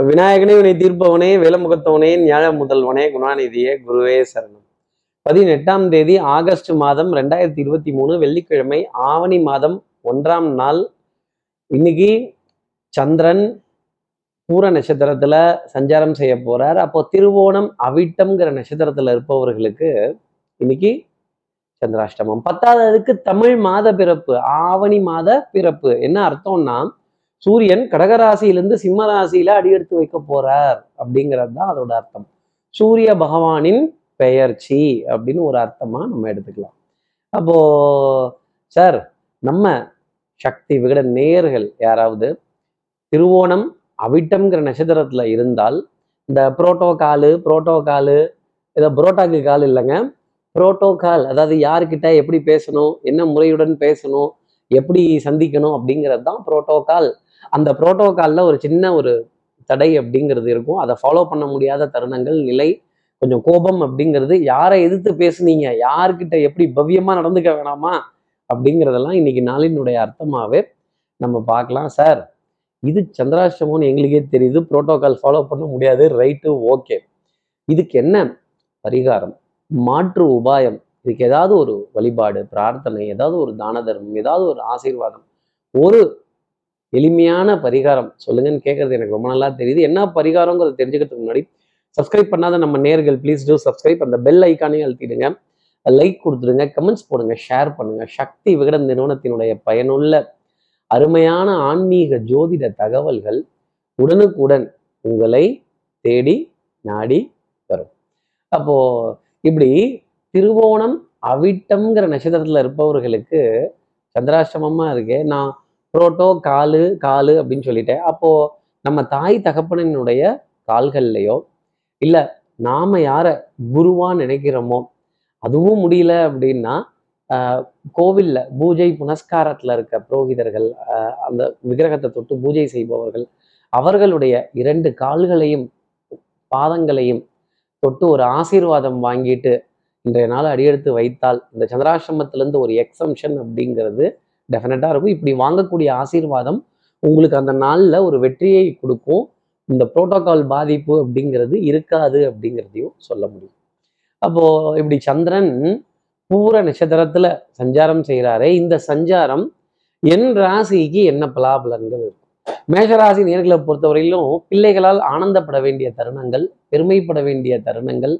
விநாயகனே உனை தீர்ப்பவனே வேலமுகத்தவனே ஞாழ முதல்வனே குணாநிதியே குருவே சரணம். பதினெட்டாம் தேதி ஆகஸ்ட் மாதம் ரெண்டாயிரத்தி இருபத்தி மூணு வெள்ளிக்கிழமை ஆவணி மாதம் ஒன்றாம் நாள். இன்னைக்கு சந்திரன் பூர நட்சத்திரத்துல சஞ்சாரம் செய்ய போறார். அப்போ திருவோணம் அவிட்டம்ங்கிற நட்சத்திரத்துல இருப்பவர்களுக்கு இன்னைக்கு சந்திராஷ்டமம். பத்தாவதுக்கு தமிழ் மாத பிறப்பு ஆவணி மாத பிறப்பு. என்ன அர்த்தம்னா சூரியன் கடகராசியிலிருந்து சிம்ம ராசியில அடியெடுத்து வைக்க போறார் அப்படிங்கிறது தான் அதோட அர்த்தம். சூரிய பகவானின் பெயர்ச்சி அப்படின்னு ஒரு அர்த்தமா நம்ம எடுத்துக்கலாம். அப்போ சார் நம்ம சக்தி விகட நேயர்கள் யாராவது திருவோணம் அவிட்டம்ங்கிற நட்சத்திரத்துல இருந்தால் இந்த புரோட்டோகாலு புரோட்டோகாலு இதை புரோட்டாக்கு கால் இல்லைங்க. புரோட்டோகால் அதாவது யார்கிட்ட எப்படி பேசணும் என்ன முறையுடன் பேசணும் எப்படி சந்திக்கணும் அப்படிங்கிறது தான் புரோட்டோகால் அந்த புரோட்டோகாலில் ஒரு சின்ன ஒரு தடை அப்படிங்கிறது இருக்கும். அதை ஃபாலோ பண்ண முடியாத தருணங்கள் நிலை கொஞ்சம் கோபம் அப்படிங்கிறது யாரை எதிர்த்து பேசுனீங்க யார்கிட்ட எப்படி பவ்யமாக நடந்துக்க வேணாமா அப்படிங்கிறதெல்லாம் இன்னைக்கு நாளினுடைய அர்த்தமாகவே நம்ம பார்க்கலாம். சார் இது சந்திராஷ்டமம்னு எங்களுக்கே தெரியுது. புரோட்டோகால் ஃபாலோ பண்ண முடியாது. ரைட்டு ஓகே இதுக்கு என்ன பரிகாரம்? மாற்று உபாயம். இதுக்கு ஏதாவது ஒரு வழிபாடு பிரார்த்தனை ஏதாவது ஒரு தான தர்மம் ஏதாவது ஒரு ஆசீர்வாதம். ஒரு எளிமையான பரிகாரம். சொல்லுங்கன்னு கேட்கறது எனக்கு ரொம்ப நல்லா தெரியுது. என்ன பரிகாரங்கிறத தெரிஞ்சுக்கிறதுக்கு முன்னாடி சப்ஸ்கிரைப் பண்ணாத நம்ம நேர்கள் ப்ளீஸ் டூ சப்ஸ்கிரைப் அந்த பெல் ஐக்கானையும் அழுத்திடுங்க. லைக் கொடுத்துடுங்க. கமெண்ட்ஸ் போடுங்க. ஷேர் பண்ணுங்க. சக்தி விகடன் நிறுவனத்தினுடைய பயனுள்ள அருமையான ஆன்மீக ஜோதிட தகவல்கள் உடனுக்குடன் உங்களை தேடி நாடி வரும். அப்போ இப்படி திருவோணம் அவிட்டம்ங்கிற நட்சத்திரத்தில் இருப்பவர்களுக்கு சந்திராஷ்டமமாக இருக்கே நான் புரோட்டோ காலு காலு அப்படின்னு சொல்லிட்டேன் அப்போ நம்ம தாய் தகப்பனினுடைய கால்கள்லையோ இல்லை நாம யாரை குருவா நினைக்கிறோமோ அதுவும் முடியல அப்படின்னா ஆஹ், கோவில்ல பூஜை புனஸ்காரத்துல இருக்க புரோகிதர்கள் அந்த விக்கிரகத்தை தொட்டு பூஜை செய்பவர்கள் அவர்களுடைய இரண்டு கால்களையும் பாதங்களையும் தொட்டு ஒரு ஆசீர்வாதம் வாங்கிட்டு இன்றைய நாள் அடியெடுத்து வைத்தால் இந்த சந்திராசிரமத்திலேருந்து ஒரு எக்ஸம்ஷன் அப்படிங்கிறது டெஃபினட்டாக இருக்கும். இப்படி வாங்கக்கூடிய ஆசீர்வாதம் உங்களுக்கு அந்த நாளில் ஒரு வெற்றியை கொடுக்கும். இந்த புரோட்டோகால் பாதிப்பு அப்படிங்கிறது இருக்காது அப்படிங்கிறதையும் சொல்ல முடியும். அப்போது இப்படி சந்திரன் பூர நட்சத்திரத்துல சஞ்சாரம் செய்கிறாரு இந்த சஞ்சாரம் என் ராசிக்கு என்ன பலாபலன்கள் இருக்கும்? மேஷராசி நேர்களை பொறுத்தவரையிலும் பிள்ளைகளால் ஆனந்தப்பட வேண்டிய தருணங்கள் பெருமைப்பட வேண்டிய தருணங்கள்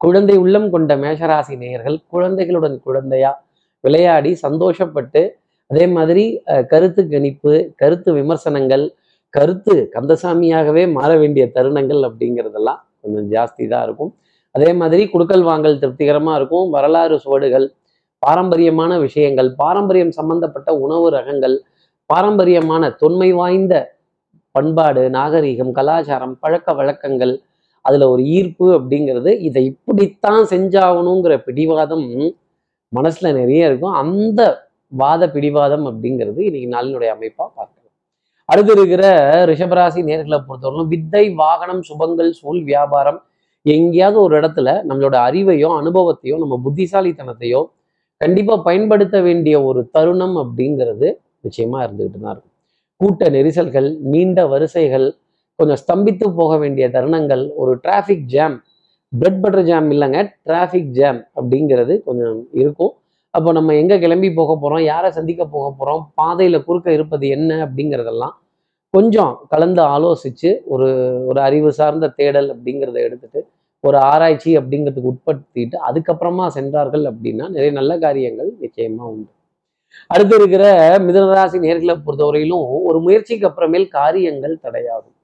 குழந்தை உள்ளம் கொண்ட மேஷராசி நேயர்கள் குழந்தைகளுடன் குழந்தையா விளையாடி சந்தோஷப்பட்டு அதே மாதிரி கருத்து கணிப்பு கருத்து விமர்சனங்கள் கருத்து கந்தசாமியாகவே மாற வேண்டிய தருணங்கள் அப்படிங்கிறதெல்லாம் கொஞ்சம் ஜாஸ்தி தான் இருக்கும். அதே மாதிரி குடுக்கல் வாங்கல் திருப்திகரமாக இருக்கும். வரலாறு சுவடுகள் பாரம்பரியமான விஷயங்கள் பாரம்பரியம் சம்பந்தப்பட்ட உணவு ரகங்கள் பாரம்பரியமான தொன்மை வாய்ந்த பண்பாடு நாகரீகம் கலாச்சாரம் பழக்க வழக்கங்கள் அதில் ஒரு ஈர்ப்பு அப்படிங்கிறது இதை இப்படித்தான் செஞ்சாகணுங்கிற பிடிவாதம் மனசில் நிறைய இருக்கும். அந்த வாத பிடிவாதம் அப்படிங்கிறது இன்னைக்கு நாளினுடைய அமைப்பா பார்க்கலாம். அடுத்து இருக்கிற ரிஷபராசி நேர்களை பொறுத்தவரைக்கும் வித்தை வாகனம் சுபங்கள் சூழ் வியாபாரம் எங்கேயாவது ஒரு இடத்துல நம்மளோட அறிவையோ அனுபவத்தையோ நம்ம புத்திசாலித்தனத்தையோ கண்டிப்பா பயன்படுத்த வேண்டிய ஒரு தருணம் அப்படிங்கிறது நிச்சயமா இருந்துகிட்டு தான் இருக்கும். கூட்ட நெரிசல்கள் நீண்ட வரிசைகள் கொஞ்சம் ஸ்தம்பித்து போக வேண்டிய தருணங்கள் ஒரு traffic jam bread butter jam இல்லைங்க டிராஃபிக் ஜாம் அப்படிங்கிறது கொஞ்சம் இருக்கும். அப்போ நம்ம எங்க கிளம்பி போக போறோம்? யாரை சந்திக்க போக போறோம்? பாதையில குறுக்க இருப்பது என்ன அப்படிங்கிறதெல்லாம் கொஞ்சம் கலந்து ஆலோசிச்சு ஒரு ஒரு அறிவு சார்ந்த தேடல் அப்படிங்கிறத எடுத்துட்டு ஒரு ஆராய்ச்சி அப்படிங்கிறதுக்கு உட்படுத்திட்டு அதுக்கப்புறமா சென்றார்கள் அப்படின்னா நிறைய நல்ல காரியங்கள் நிச்சயமா உண்டு. அடுத்து இருக்கிற மிதனராசி நேர்களை பொறுத்தவரையிலும் ஒரு முயற்சிக்கு அப்புறமேல் காரியங்கள் தடையாகும்.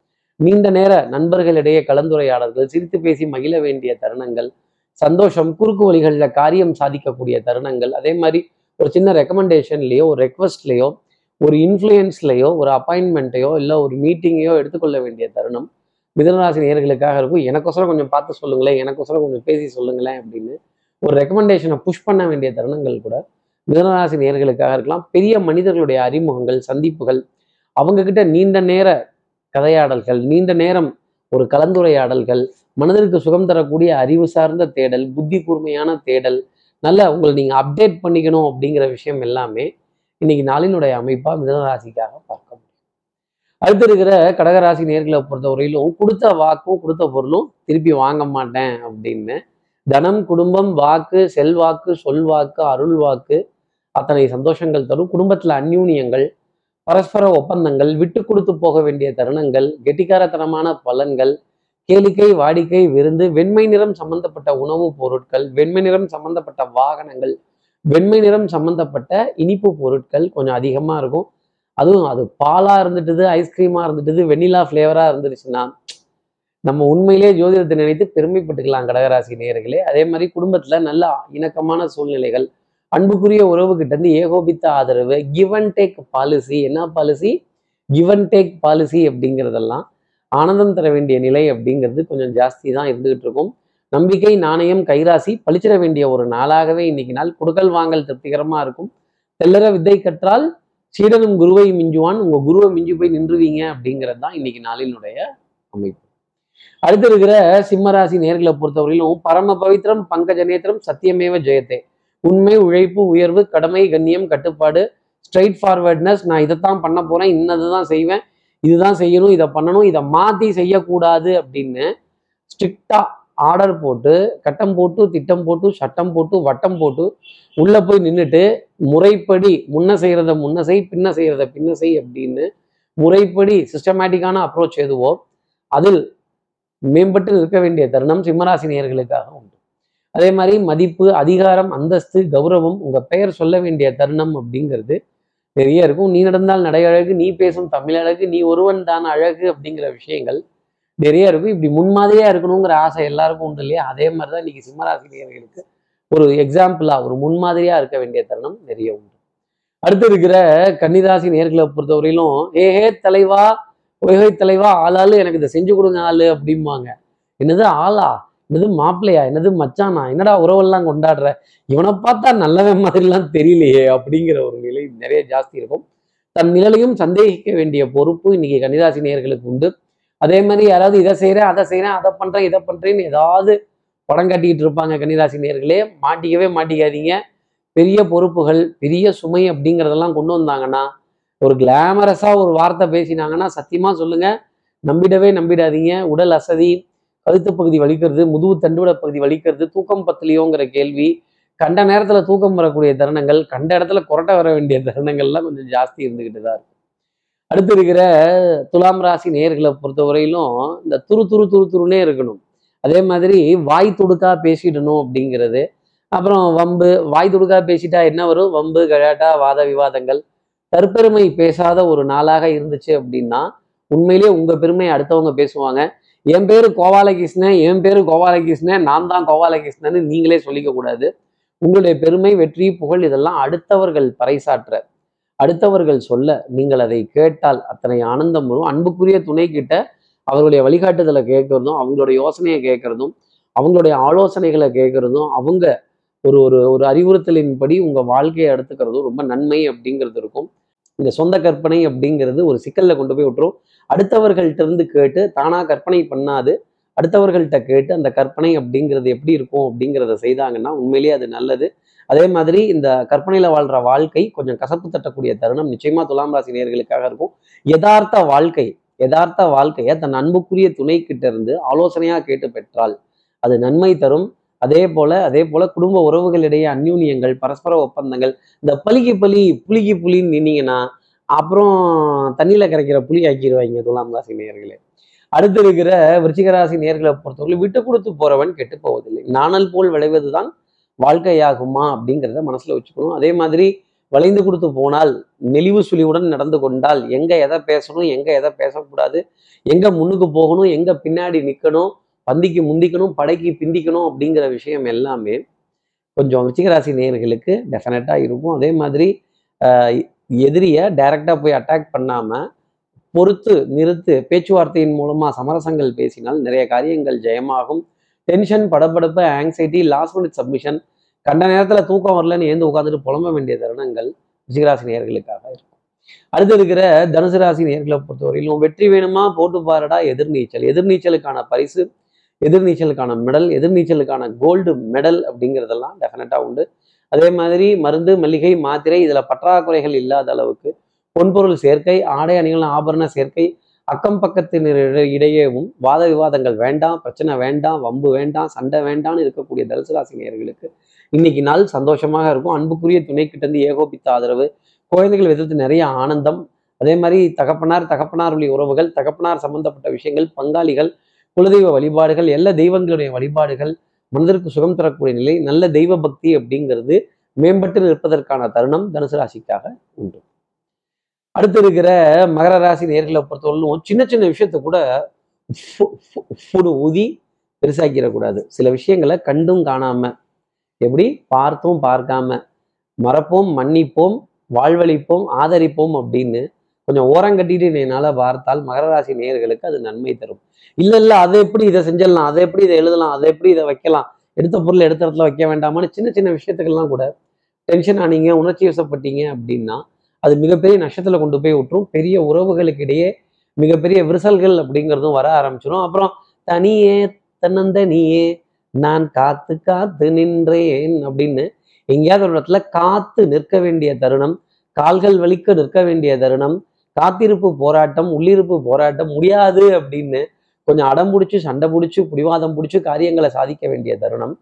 நீண்ட நேர நண்பர்களிடையே கலந்துரையாடல்கள் சிரித்து பேசி மகிழ வேண்டிய தருணங்கள் சந்தோஷம் குறுக்கு வழிகளில் காரியம் சாதிக்கக்கூடிய தருணங்கள் அதே மாதிரி ஒரு சின்ன ரெக்கமெண்டேஷன்லேயோ ஒரு ரெக்வஸ்ட்லேயோ ஒரு இன்ஃப்ளூயன்ஸ்லையோ ஒரு அப்பாயின்மெண்ட்டையோ இல்லை ஒரு மீட்டிங்கையோ எடுத்துக்கொள்ள வேண்டிய தருணம். மிதனராசி நேர்களுக்காக இருக்கும். எனக்கோசரம் கொஞ்சம் பார்த்து சொல்லுங்களேன் எனக்கோசரம் கொஞ்சம் பேசி சொல்லுங்களேன் அப்படின்னு ஒரு ரெக்கமெண்டேஷனை புஷ் பண்ண வேண்டிய தருணங்கள் கூட மிதனராசி நேர்களுக்காக இருக்கலாம். பெரிய மனிதர்களுடைய அறிமுகங்கள் சந்திப்புகள் அவங்க கிட்ட நீண்ட நேர கதையாடல்கள் நீண்ட நேரம் ஒரு கலந்துரையாடல்கள் மனதிற்கு சுகம் தரக்கூடிய அறிவு சார்ந்த தேடல் புத்தி கூர்மையான தேடல் நல்ல உங்களை நீங்க அப்டேட் பண்ணிக்கணும் அப்படிங்கிற விஷயம் எல்லாமே இன்னைக்கு நாளினுடைய அமைப்பா மிதனராசிக்காக பார்க்க முடியும். அடுத்து இருக்கிற கடகராசி நேர்களை பொறுத்தவரையிலும் கொடுத்த வாக்கும் கொடுத்த பொருளும் திருப்பி வாங்க மாட்டேன் அப்படின்னு. தனம் குடும்பம் வாக்கு செல்வாக்கு சொல்வாக்கு அருள் வாக்கு அத்தனை சந்தோஷங்கள் தரும். குடும்பத்துல அந்யூன்யங்கள் பரஸ்பர ஒப்பந்தங்கள் விட்டு கொடுத்து போக வேண்டிய தருணங்கள் கெட்டிக்காரத்தனமான பலன்கள் கேளிக்கை வாடிக்கை விருந்து வெண்மை நிறம் சம்பந்தப்பட்ட உணவுப் பொருட்கள் வெண்மை நிறம் சம்பந்தப்பட்ட வாகனங்கள் வெண்மை நிறம் சம்பந்தப்பட்ட இனிப்பு பொருட்கள் கொஞ்சம் அதிகமா இருக்கும். அதுவும் அது பாலா இருந்துட்டுது ஐஸ்கிரீமாக இருந்துட்டுது வெண்ணிலா ஃப்ளேவரா இருந்துருச்சுன்னா நம்ம உண்மையிலேயே ஜோதிடத்தை நினைத்து பெருமைப்பட்டுக்கலாம் கடகராசி நேயர்களே. அதே மாதிரி குடும்பத்துல நல்ல இணக்கமான சூழ்நிலைகள் அன்புக்குரிய உறவுகிட்ட இருந்து ஏகோபித்த ஆதரவு கிவ் அண்ட் டேக் பாலிசி என்ன policy give and take policy அப்படிங்கிறதெல்லாம் ஆனந்தம் தர வேண்டிய நிலை அப்படிங்கிறது கொஞ்சம் ஜாஸ்தி தான் இருந்துகிட்டு இருக்கும். நம்பிக்கை நாணயம் கைராசி பளிச்சிட வேண்டிய ஒரு நாளாகவே இன்னைக்கு நாள். கொடுக்கல் வாங்கல் திருப்திகரமா இருக்கும். தெல்லற வித்தை கற்றால் சீடனும் குருவை மிஞ்சுவான். உங்க குருவை மிஞ்சு போய் நின்றுவீங்க அப்படிங்கிறது தான் இன்னைக்கு நாளினுடைய அமைப்பு. அடுத்து இருக்கிற சிம்மராசி நேர்களை பொறுத்தவரையிலும் பரம பவித்திரம் பங்கஜ நேத்திரம் சத்தியமேவ ஜெயத்தே. உண்மை உழைப்பு உயர்வு கடமை கண்ணியம் கட்டுப்பாடு ஸ்ட்ரைட் ஃபார்வர்ட்னஸ் நான் இதைத்தான் பண்ண போறேன். இன்னதுதான் செய்வேன். இதுதான் செய்யணும் இதை பண்ணணும் இதை மாற்றி செய்யக்கூடாது அப்படின்னு ஸ்ட்ரிக்டாக ஆர்டர் போட்டு கட்டம் போட்டு திட்டம் போட்டு சட்டம் போட்டு வட்டம் போட்டு உள்ளே போய் நின்றுட்டு முறைப்படி முன்ன செய்கிறத முன்ன செய் பின்ன செய்கிறத பின்ன செய் அப்படின்னு முறைப்படி சிஸ்டமேட்டிக்கான அப்ரோச் எதுவோ அதில் மேம்பட்டு நிற்க வேண்டிய தருணம் சிம்மராசினியர்களுக்காக உண்டு. அதே மாதிரி மதிப்பு அதிகாரம் அந்தஸ்து கௌரவம் உங்கள் பெயர் சொல்ல வேண்டிய தருணம் அப்படிங்கிறது நிறைய இருக்கும். நீ நடந்தால் நடை அழகு நீ பேசும் தமிழ் அழகு நீ ஒருவன் தான் அழகு அப்படிங்கிற விஷயங்கள் நிறைய இருக்கும். இப்படி முன்மாதிரியா இருக்கணுங்கிற ஆசை எல்லாருக்கும் உண்டு இல்லையா? அதே மாதிரி தான் இன்னைக்கு சிம்மராசினியர்களுக்கு ஒரு எக்ஸாம்பிளா ஒரு முன்மாதிரியா இருக்க வேண்டிய தருணம் நிறைய உண்டு. அடுத்து இருக்கிற கன்னிராசி நேர்களை பொறுத்தவரையிலும் ஏஹே தலைவா ஒய்ஹே தலைவா ஆளாளு எனக்கு இதை செஞ்சு கொடுங்க ஆளு அப்படிம்பாங்க. என்னது ஆளா? என்னது மாப்பிள்ளையா? என்னது மச்சானா? என்னடா உறவெல்லாம் கொண்டாடுற? இவனை பார்த்தா நல்லவன் மாதிரிலாம் தெரியலையே அப்படிங்கிற ஒரு நிலை நிறைய ஜாஸ்தி இருக்கும். தன் நிழலையும் சந்தேகிக்க வேண்டிய பொறுப்பு இன்னைக்கு கன்னிராசி நேர்களுக்கு உண்டு. அதே மாதிரி யாராவது இதை செய்கிறேன் அதை செய்கிறேன் அதை பண்ணுறேன் இதை பண்ணுறேன்னு ஏதாவது படம் காட்டிக்கிட்டு இருப்பாங்க கன்னிராசி நேர்களே மாட்டிக்கவே மாட்டிக்காதீங்க. பெரிய பொறுப்புகள் பெரிய சுமை அப்படிங்கிறதெல்லாம் கொண்டு வந்தாங்கன்னா ஒரு கிளாமரஸாக ஒரு வார்த்தை பேசினாங்கன்னா சத்தியமாக சொல்லுங்க. நம்பிடவே நம்பிடாதீங்க. உடல் அசதி கழுத்து பகுதி வலிக்கிறது முதுகு தண்டுவிட பகுதி வலிக்கிறது தூக்கம் பத்தலையோங்கிற கேள்வி கண்ட நேரத்தில் தூக்கம் வரக்கூடிய தருணங்கள் கண்ட இடத்துல கொரட்டை வர வேண்டிய தருணங்கள்லாம் கொஞ்சம் ஜாஸ்தி இருந்துக்கிட்டு தான் இருக்கும் அடுத்து இருக்கிற துலாம் ராசி நேர்களை பொறுத்தவரையிலும் இந்த துரு துரு துரு துருன்னே இருக்கணும். அதே மாதிரி வாய் துடுக்கா பேசிடணும் அப்படிங்கிறது. அப்புறம் வம்பு வாய் துடுக்கா பேசிட்டா என்ன வரும்? வம்பு கழாட்டா வாத விவாதங்கள். தற்பெருமை பேசாத ஒரு நாளாக இருந்துச்சு அப்படின்னா உண்மையிலேயே உங்கள் பெருமையை அடுத்தவங்க பேசுவாங்க. என் பேரு கோபாலகிருஷ்ணன் என் பேரு கோபாலகிருஷ்ணன் நான் தான் கோபாலகிருஷ்ணன்னு நீங்களே சொல்லிக்க கூடாது. உங்களுடைய பெருமை வெற்றி புகழ் இதெல்லாம் அடுத்தவர்கள் பறைசாற்ற அடுத்தவர்கள் சொல்ல நீங்கள் அதை கேட்டால் அத்தனை ஆனந்தம் வரும். அன்புக்குரிய துணை கிட்ட அவர்களுடைய வழிகாட்டுதலை கேட்கறதும் அவங்களுடைய யோசனையை கேட்கறதும் அவங்களுடைய ஆலோசனைகளை கேட்கறதும் அவங்க ஒரு ஒரு ஒரு அறிவுறுத்தலின்படி உங்க வாழ்க்கையை எடுத்துக்கிறதும் ரொம்ப நன்மை அப்படிங்கிறது இருக்கும். இந்த சொந்த கற்பனை அப்படிங்கிறது ஒரு சிக்கல்ல கொண்டு போய் விட்டுரும். அடுத்தவர்கள்ட்ட இருந்து கேட்டு தானா கற்பனை பண்ணாது அடுத்தவர்கள்ட்ட கேட்டு அந்த கற்பனை அப்படிங்கிறது எப்படி இருக்கும் அப்படிங்கிறத செய்தாங்கன்னா உண்மையிலேயே அது நல்லது. அதே மாதிரி இந்த கற்பனையில வாழ்ற வாழ்க்கை கொஞ்சம் கசப்பு தட்டக்கூடிய தருணம் நிச்சயமா துலாம் ராசி நேர்களுக்காக இருக்கும். யதார்த்த வாழ்க்கை யதார்த்த வாழ்க்கையை தன் அன்புக்குரிய துணை கிட்ட இருந்து ஆலோசனையா கேட்டு பெற்றால் அது நன்மை தரும். அதே போல அதே போல குடும்ப உறவுகளிடையே அந்யூன்யங்கள் பரஸ்பர ஒப்பந்தங்கள் இந்த பலிக்கு பலி புளிக்கு புலின்னு நின்னீங்கன்னா அப்புறம் தண்ணியில கரைக்கிற புளி ஆக்கிடுவாங்க துலாம் ராசி நேயர்களே. அடுத்து இருக்கிற விருச்சிகராசி நேர்களை பொறுத்தவரை விட்டு கொடுத்து போறவன் கெட்டு போவதில்லை. நாணல் போல் விளைவதுதான் வாழ்க்கையாகுமா அப்படிங்கிறத மனசுல வச்சுக்கணும். அதே மாதிரி வளைந்து கொடுத்து போனால் நெளிவு சுழிவுடன் நடந்து கொண்டால் எங்க எதை பேசணும் எங்க எதை பேசக்கூடாது எங்க முன்னுக்கு போகணும் எங்க பின்னாடி நிற்கணும் பந்திக்கு முந்திக்கணும் படைக்கு பிந்திக்கணும் அப்படிங்கிற விஷயம் எல்லாமே கொஞ்சம் விருச்சிகராசி நேர்களுக்கு டெஃபினட்டா இருக்கும். அதே மாதிரி எதிரியை டைரக்டாக போய் அட்டாக் பண்ணாம பொறுத்து நிறுத்து பேச்சுவார்த்தையின் மூலமாக சமரசங்கள் பேசினால் நிறைய காரியங்கள் ஜெயமாகும். டென்ஷன் படப்படப்பு ஆங்ஸைட்டி லாஸ்ட் மினிட் சப்மிஷன் கண்ட நேரத்தில் தூக்கம் வரலன்னு ஏந்து உட்காந்துட்டு புலம்ப வேண்டிய தருணங்கள் ரிஷிகராசி நேர்களுக்காக இருக்கும். அடுத்து இருக்கிற தனுசு ராசி நேர்களை பொறுத்தவரையிலும் வெற்றி வேணுமா? போட்டு பாருடா எதிர்நீச்சல். எதிர்நீச்சலுக்கான பரிசு எதிர்நீச்சலுக்கான மெடல் எதிர்நீச்சலுக்கான கோல்டு மெடல் அப்படிங்கிறதெல்லாம் டெஃபினட்டாக உண்டு. அதே மாதிரி மருந்து மல்லிகை மாத்திரை இதில் பற்றாக்குறைகள் இல்லாத அளவுக்கு பொன்பொருள் சேர்க்கை ஆடை அணிகள் ஆபரண சேர்க்கை அக்கம் பக்கத்தினர் இடையேவும் வாத விவாதங்கள் வேண்டாம் பிரச்சனை வேண்டாம் வம்பு வேண்டாம் சண்டை வேண்டாம்னு இருக்கக்கூடிய தனுசு ராசி இன்னைக்கு நாள் சந்தோஷமாக இருக்கும். அன்புக்குரிய துணை கிட்ட இருந்து ஏகோபித்த ஆதரவு குழந்தைகள் விதத்து நிறைய ஆனந்தம். அதே மாதிரி தகப்பனார் தகப்பனார் உள்ள உறவுகள் தகப்பனார் சம்பந்தப்பட்ட விஷயங்கள் பங்காளிகள் குலதெய்வ வழிபாடுகள் எல்லா தெய்வங்களுடைய வழிபாடுகள் மனதிற்கு சுகம் தரக்கூடிய நிலை நல்ல தெய்வ பக்தி அப்படிங்கிறது மேம்பட்டு நிற்பதற்கான தருணம் தனுசு ராசிக்காக உண்டு. அடுத்து இருக்கிற மகர ராசி நேர்களை பொறுத்தவரையிலும் சின்ன சின்ன விஷயத்த கூட ஃபு- ஃபு- ஃபுடு ஊதி பெருசாக்கிடக்கூடாது. சில விஷயங்களை கண்டும் காணாம எப்படி? பார்த்தும் பார்க்காம மறப்போம் மன்னிப்போம் வாழ்வழிப்போம் ஆதரிப்போம் அப்படின்னு கொஞ்சம் ஓரங்கட்டிட்டு என்னால் பார்த்தால் மகர ராசி நேயர்களுக்கு அது நன்மை தரும். இல்ல இல்ல அதை எப்படி இதை செஞ்சிடலாம்? அதை எப்படி இதை எழுதலாம்? அதை எப்படி இதை வைக்கலாம்? எடுத்த பொருள் எடுத்த இடத்துல வைக்க வேண்டாமான்னு சின்ன சின்ன விஷயத்துக்கெல்லாம் கூட டென்ஷன் ஆனீங்க உணர்ச்சி வசப்பட்டீங்க அப்படின்னா அது மிகப்பெரிய நஷ்டத்துல கொண்டு போய் விட்டுரும் பெரிய உறவுகளுக்கு இடையே மிகப்பெரிய விரிசல்கள் அப்படிங்கிறதும் வர ஆரம்பிச்சிடும் அப்புறம் தனியே தன்னந்தனியே நான் காத்து காத்து நின்றேன் அப்படின்னு எங்கேயாவது ஒரு இடத்துல காத்து நிற்க வேண்டிய தருணம் கால்கள் வலிக்க நிற்க வேண்டிய தருணம் காத்திருப்பு போராட்டம் உள்ளிருப்பு போராட்டம் முடியாது அப்படின்னு கொஞ்சம் அடம் பிடிச்சி சண்டை பிடிச்சி பிடிவாதம் பிடிச்சி காரியங்களை சாதிக்க வேண்டிய தருணம்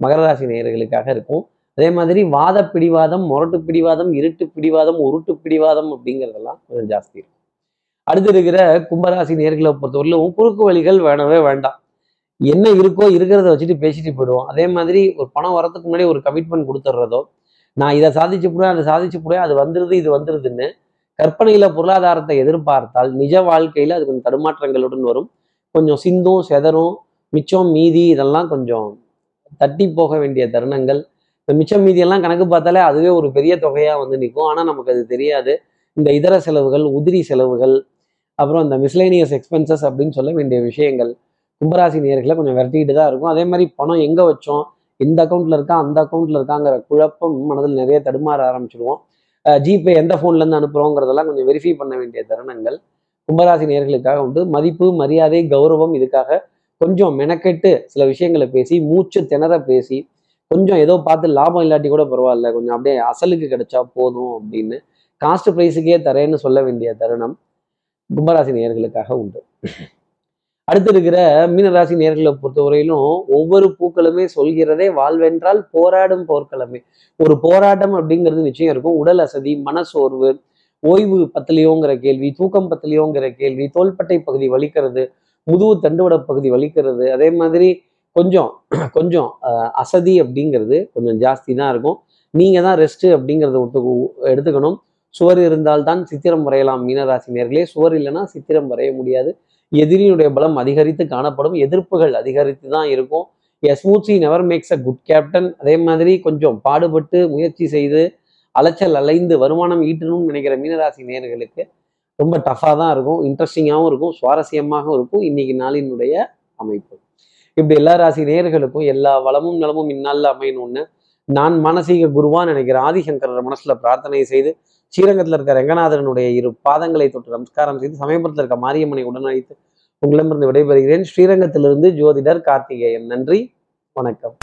மகர ராசி நேயர்களுக்காக இருக்கும். அதே மாதிரி வாத பிடிவாதம் முரட்டு பிடிவாதம் இருட்டு பிடிவாதம் உருட்டு பிடிவாதம் அப்படிங்கிறதெல்லாம் கொஞ்சம் ஜாஸ்தி இருக்கும். அடுத்து இருக்கிற கும்பராசி நேர்களை பொறுத்தவரையிலும் குறுக்கு வழிகள் வேணவே வேண்டாம். என்ன இருக்கோ இருக்கிறத வச்சுட்டு பேசிட்டு போயிடுவோம். அதே மாதிரி ஒரு பணம் வரதுக்கு முன்னாடி ஒரு கமிட்மெண்ட் கொடுத்துட்றதோ நான் இதை சாதிச்சு போடுவேன் அதை சாதிச்சு போடுவேன் அது வந்துருது இது வந்துருதுன்னு கற்பனையில பொருளாதாரத்தை எதிர்பார்த்தால் நிஜ வாழ்க்கையில அது கொஞ்சம் தடுமாற்றங்களுடன் வரும். கொஞ்சம் சிந்தும் செதறும் மிச்சம் மீதி இதெல்லாம் கொஞ்சம் தட்டி போக வேண்டிய தருணங்கள். இந்த மிச்சம் மீதியெல்லாம் கணக்கு பார்த்தாலே அதுவே ஒரு பெரிய தொகையாக வந்து நிற்கும். ஆனால் நமக்கு அது தெரியாது. இந்த இதர செலவுகள் உதிரி செலவுகள் அப்புறம் இந்த மிஸ்லேனியஸ் எக்ஸ்பென்சஸ் அப்படின்னு சொல்ல வேண்டிய விஷயங்கள் கும்பராசி நேர்களை கொஞ்சம் விரட்டிக்கிட்டு தான் இருக்கும். அதே மாதிரி பணம் எங்கே வச்சோம்? இந்த அக்கௌண்ட்டில் இருக்கா? அந்த அக்கௌண்ட்டில் இருக்காங்கிற குழப்பம் மனதில் நிறைய தடுமாற ஆரம்பிச்சிடுவோம் ஜிபே எந்த ஃபோன்லேருந்து அனுப்புகிறோங்கிறதெல்லாம் அனுப்புறோங்கிறதெல்லாம் கொஞ்சம் வெரிஃபை பண்ண வேண்டிய தருணங்கள் கும்பராசி நேர்களுக்காக உண்டு. மதிப்பு மரியாதை கௌரவம் இதுக்காக கொஞ்சம் மெனக்கெட்டு சில விஷயங்களை பேசி மூச்சு திணற பேசி கொஞ்சம் ஏதோ பார்த்து லாபம் இல்லாட்டி கூட பரவாயில்ல கொஞ்சம் அப்படியே அசலுக்கு கிடைச்சா போதும் அப்படின்னு காஸ்ட் ப்ரைஸுக்கே தரேன்னு சொல்ல வேண்டிய தருணம் கும்பராசி நேயர்களுக்காக உண்டு. அடுத்து இருக்கிற மீனராசி நேர்களை பொறுத்தவரையிலும் ஒவ்வொரு பூக்களுமே சொல்கிறதே வாழ்வென்றால் போராடும் போர்க்களமே. ஒரு போராட்டம் அப்படிங்கிறது நிச்சயம் இருக்கும். உடல் அசதி மனசோர்வு ஓய்வு பத்தலையோங்கிற கேள்வி தூக்கம் பத்தலையோங்கிற கேள்வி தோள்பட்டை பகுதி வலிக்கிறது முதுகு தண்டுவட பகுதி வலிக்கிறது அதே மாதிரி கொஞ்சம் கொஞ்சம் அசதி அப்படிங்கிறது கொஞ்சம் ஜாஸ்தி தான் இருக்கும். நீங்கள் தான் ரெஸ்ட் அப்படிங்கிறத ஒத்து எடுத்துக்கணும். சுவர் இருந்தால்தான் சித்திரம் வரையலாம் மீனராசி நேர்களே. சுவர் இல்லைன்னா சித்திரம் வரைய முடியாது. எதிரியினுடைய பலம் அதிகரித்து காணப்படும் எதிர்ப்புகள் அதிகரித்து தான் இருக்கும். Smooth sea never makes a good captain அதே மாதிரி கொஞ்சம் பாடுபட்டு முயற்சி செய்து அலைச்சல் அலைந்து வருமானம் ஈட்டணும்னு நினைக்கிற மீனராசி நேயர்களுக்கு ரொம்ப டஃப்பாக தான் இருக்கும். இன்ட்ரெஸ்டிங்காகவும் இருக்கும். சுவாரஸ்யமாகவும் இருக்கும். இன்னைக்கு நாளினுடைய அமைப்பு. இப்படி எல்லா ராசி நேயர்களுக்கும் எல்லா வளமும் நலமும் இந்நாளில் அமையணும்னு நான் மானசீக குருவான் நினைக்கிற ஆதிசங்கரர் மனசுல பிரார்த்தனை செய்து ஸ்ரீரங்கத்தில் இருக்க ரங்கநாதனுடைய இரு பாதங்களை தொட்டு நமஸ்காரம் செய்து சமயபுரத்தில் இருக்க மாரியம்மனை உடன் அழைத்து உங்களிடமிருந்து விடைபெறுகிறேன். ஸ்ரீரங்கத்திலிருந்து ஜோதிடர் கார்த்திகேயன். நன்றி. வணக்கம்.